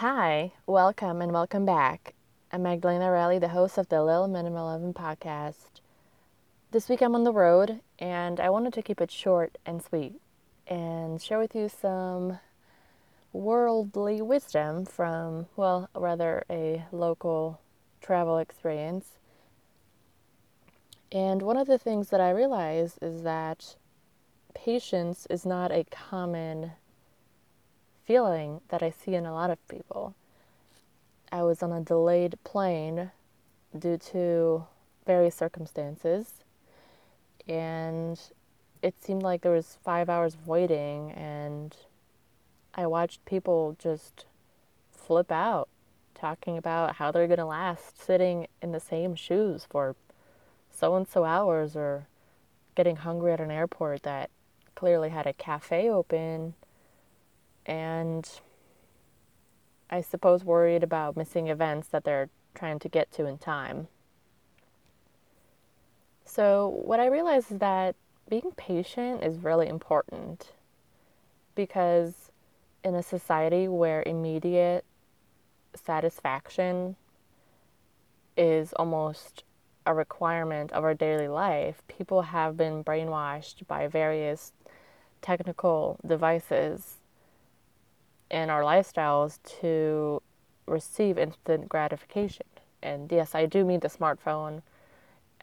Hi, welcome and welcome back. I'm Magdalena Raleigh, the host of the Little Minimalism podcast. This week I'm on the road and I wanted to keep it short and sweet and share with you some worldly wisdom from, well, rather a local travel experience. And one of the things that I realize is that patience is not a common feeling that I see in a lot of people. I was on a delayed plane due to various circumstances, and it seemed like there was five hours of waiting, and I watched people just flip out, talking about how they're gonna last sitting in the same shoes for so and so hours, or getting hungry at an airport that clearly had a cafe open and I suppose worried about missing events that they're trying to get to in time. So, what I realized is that being patient is really important because in a society where immediate satisfaction is almost a requirement of our daily life, people have been brainwashed by various technical devices in our lifestyles to receive instant gratification. And yes, I do mean the smartphone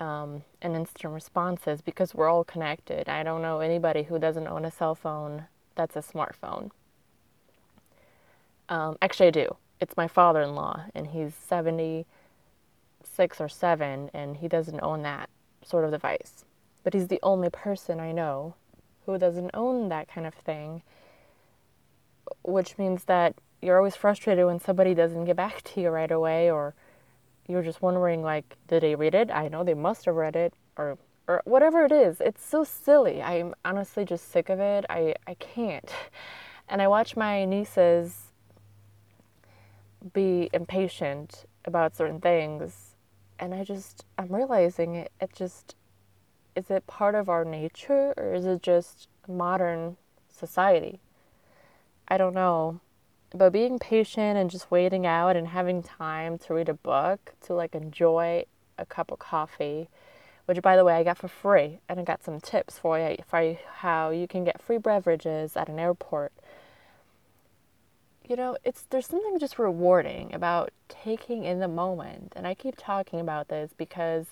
um, and instant responses because we're all connected. I don't know anybody who doesn't own a cell phone that's a smartphone. Um, actually, I do. It's my father in law, and he's 76 or 7, and he doesn't own that sort of device. But he's the only person I know who doesn't own that kind of thing which means that you're always frustrated when somebody doesn't get back to you right away or you're just wondering like did they read it? I know they must have read it or or whatever it is. It's so silly. I'm honestly just sick of it. I i can't. And i watch my nieces be impatient about certain things and i just i'm realizing it it just is it part of our nature or is it just modern society I don't know. But being patient and just waiting out and having time to read a book, to like enjoy a cup of coffee, which by the way I got for free, and I got some tips for you for how you can get free beverages at an airport. You know, it's there's something just rewarding about taking in the moment, and I keep talking about this because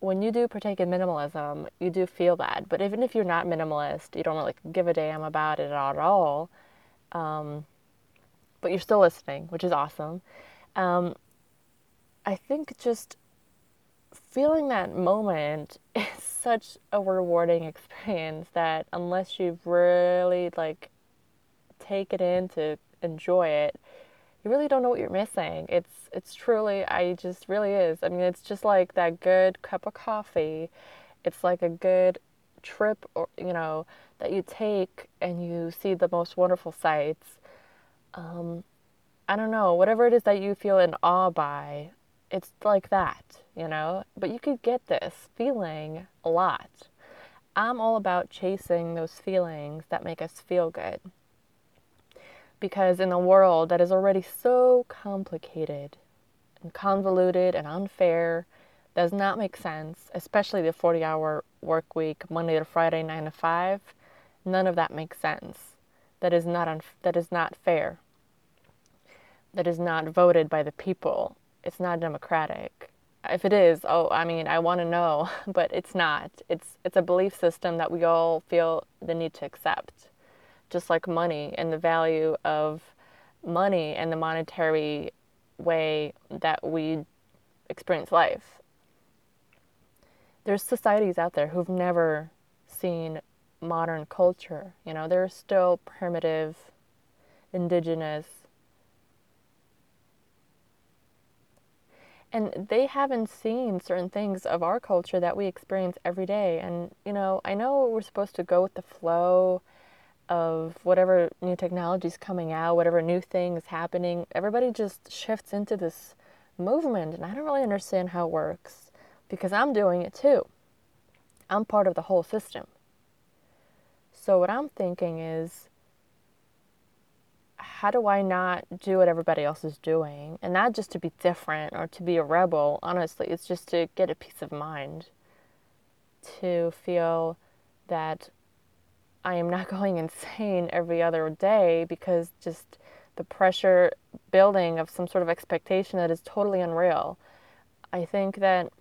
when you do partake in minimalism, you do feel that. But even if you're not minimalist, you don't really give a damn about it at all um, but you're still listening, which is awesome. Um, I think just feeling that moment is such a rewarding experience that unless you've really like take it in to enjoy it, you really don't know what you're missing. It's it's truly I just really is. I mean, it's just like that good cup of coffee. It's like a good trip or you know that you take and you see the most wonderful sights. Um, I don't know, whatever it is that you feel in awe by, it's like that, you know? But you could get this feeling a lot. I'm all about chasing those feelings that make us feel good. Because in a world that is already so complicated and convoluted and unfair, does not make sense, especially the 40 hour work week, Monday to Friday, 9 to 5 None of that makes sense. That is not unf- that is not fair. That is not voted by the people. It's not democratic. If it is, oh, I mean, I want to know, but it's not. It's it's a belief system that we all feel the need to accept. Just like money and the value of money and the monetary way that we experience life. There's societies out there who've never seen modern culture. You know, they're still primitive, indigenous. And they haven't seen certain things of our culture that we experience every day. And, you know, I know we're supposed to go with the flow of whatever new technology is coming out, whatever new thing is happening. Everybody just shifts into this movement. And I don't really understand how it works because I'm doing it too. I'm part of the whole system. So, what I'm thinking is, how do I not do what everybody else is doing? And not just to be different or to be a rebel, honestly, it's just to get a peace of mind, to feel that I am not going insane every other day because just the pressure building of some sort of expectation that is totally unreal. I think that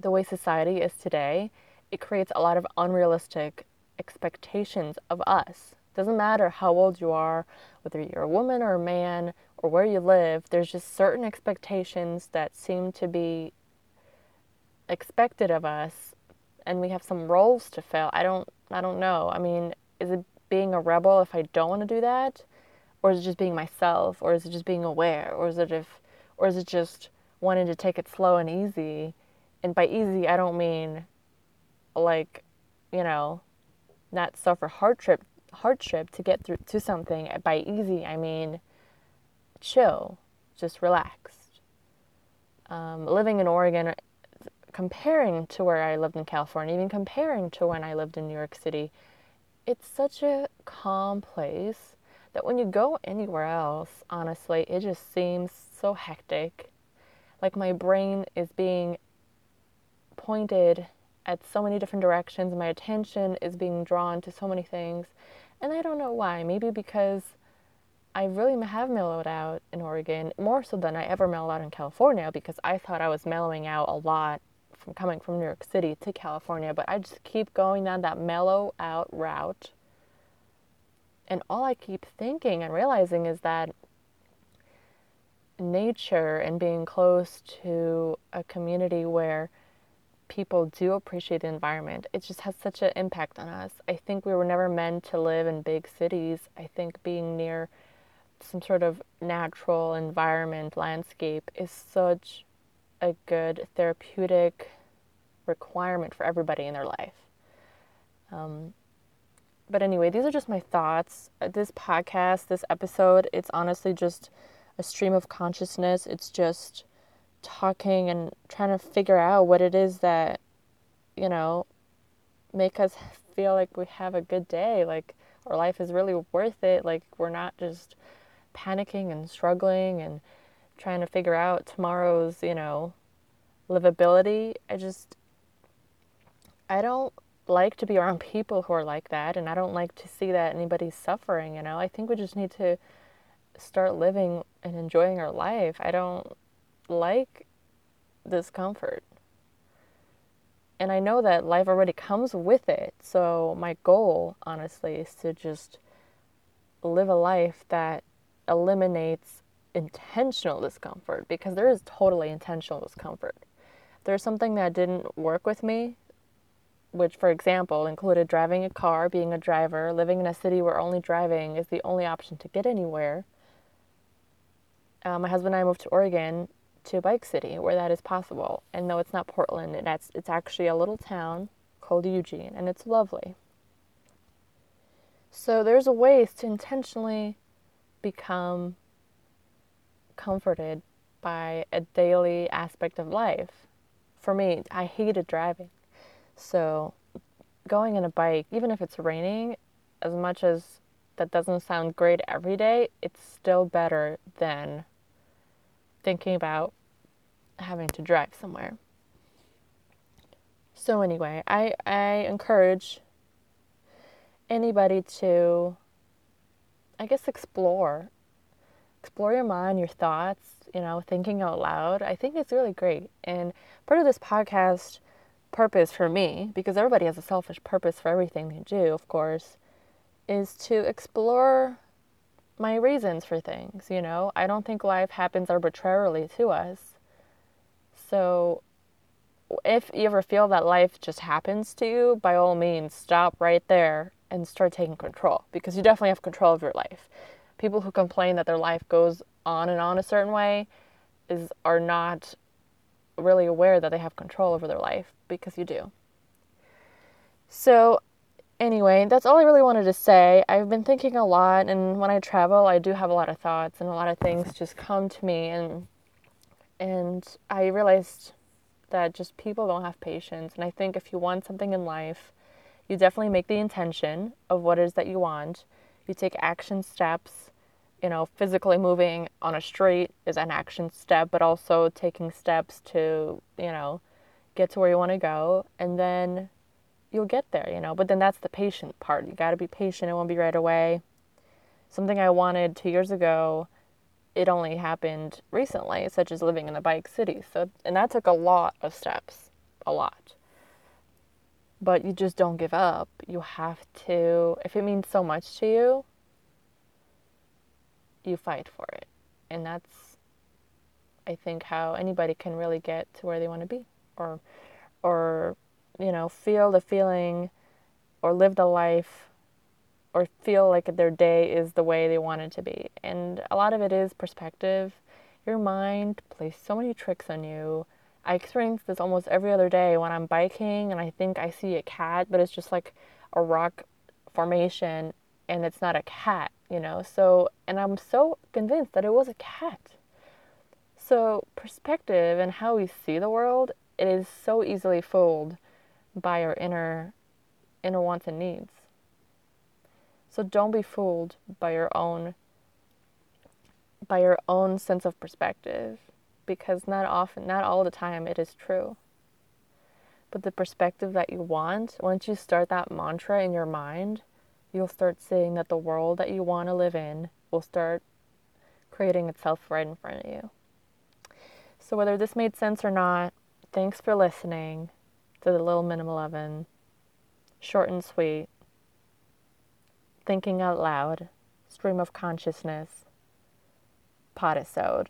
the way society is today, it creates a lot of unrealistic expectations of us. Doesn't matter how old you are, whether you're a woman or a man, or where you live, there's just certain expectations that seem to be expected of us and we have some roles to fill. I don't I don't know. I mean, is it being a rebel if I don't want to do that? Or is it just being myself? Or is it just being aware? Or is it if or is it just wanting to take it slow and easy? And by easy I don't mean like, you know, not suffer hardship hardship to get through to something. By easy I mean chill, just relaxed. Um, living in Oregon comparing to where I lived in California, even comparing to when I lived in New York City, it's such a calm place that when you go anywhere else, honestly, it just seems so hectic. Like my brain is being pointed at so many different directions, my attention is being drawn to so many things, and I don't know why. Maybe because I really have mellowed out in Oregon more so than I ever mellowed out in California because I thought I was mellowing out a lot from coming from New York City to California, but I just keep going down that mellow out route. And all I keep thinking and realizing is that nature and being close to a community where people do appreciate the environment, it just has such an impact on us. I think we were never meant to live in big cities. I think being near some sort of natural environment, landscape is such a good therapeutic requirement for everybody in their life. Um, but anyway, these are just my thoughts. Uh, this podcast, this episode, it's honestly just a stream of consciousness. It's just talking and trying to figure out what it is that, you know, make us feel like we have a good day, like our life is really worth it, like we're not just panicking and struggling and trying to figure out tomorrow's, you know, livability. I just, I don't like to be around people who are like that, and I don't like to see that anybody's suffering, you know. I think we just need to start living and enjoying our life. I don't like discomfort. And I know that life already comes with it. So, my goal, honestly, is to just live a life that eliminates intentional discomfort because there is totally intentional discomfort there's something that didn't work with me, which, for example, included driving a car, being a driver, living in a city where only driving is the only option to get anywhere. Uh, my husband and I moved to Oregon to Bike City, where that is possible. And though it's not Portland. It's, it's actually a little town called Eugene, and it's lovely. So there's a ways to intentionally become comforted by a daily aspect of life for me, I hated driving. So going on a bike, even if it's raining, as much as that doesn't sound great every day, it's still better than thinking about having to drive somewhere. So anyway, I I encourage anybody to I guess explore explore your mind, your thoughts, you know, thinking out loud. I think it's really great. And part of this podcast purpose for me, because everybody has a selfish purpose for everything they do, of course, is to explore my reasons for things, you know. I don't think life happens arbitrarily to us. So if you ever feel that life just happens to you, by all means, stop right there and start taking control because you definitely have control of your life. People who complain that their life goes on and on a certain way is are not really aware that they have control over their life because you do. So anyway, that's all I really wanted to say. I've been thinking a lot and when I travel, I do have a lot of thoughts and a lot of things just come to me and and I realized that just people don't have patience and I think if you want something in life, you definitely make the intention of what it is that you want. You take action steps you know, physically moving on a street is an action step, but also taking steps to, you know, get to where you want to go. And then you'll get there, you know. But then that's the patient part. You got to be patient. It won't be right away. Something I wanted two years ago, it only happened recently, such as living in a bike city. So, and that took a lot of steps, a lot. But you just don't give up. You have to, if it means so much to you, you fight for it. And that's, I think, how anybody can really get to where they want to be or, or, you know, feel the feeling or live the life or feel like their day is the way they want it to be. And a lot of it is perspective. Your mind plays so many tricks on you. I experience this almost every other day when I'm biking and I think I see a cat, but it's just like a rock formation and it's not a cat, you know? So, and I'm so convinced that it was a cat. So, perspective and how we see the world, it is so easily fooled by our inner inner wants and needs. So don't be fooled by your own by your own sense of perspective because not often not all the time it is true. But the perspective that you want, once you start that mantra in your mind, you'll start seeing that the world that you want to live in will start creating itself right in front of you. So, whether this made sense or not, thanks for listening to the Little Minimal Oven. Short and sweet. Thinking out loud. Stream of consciousness. Podisode.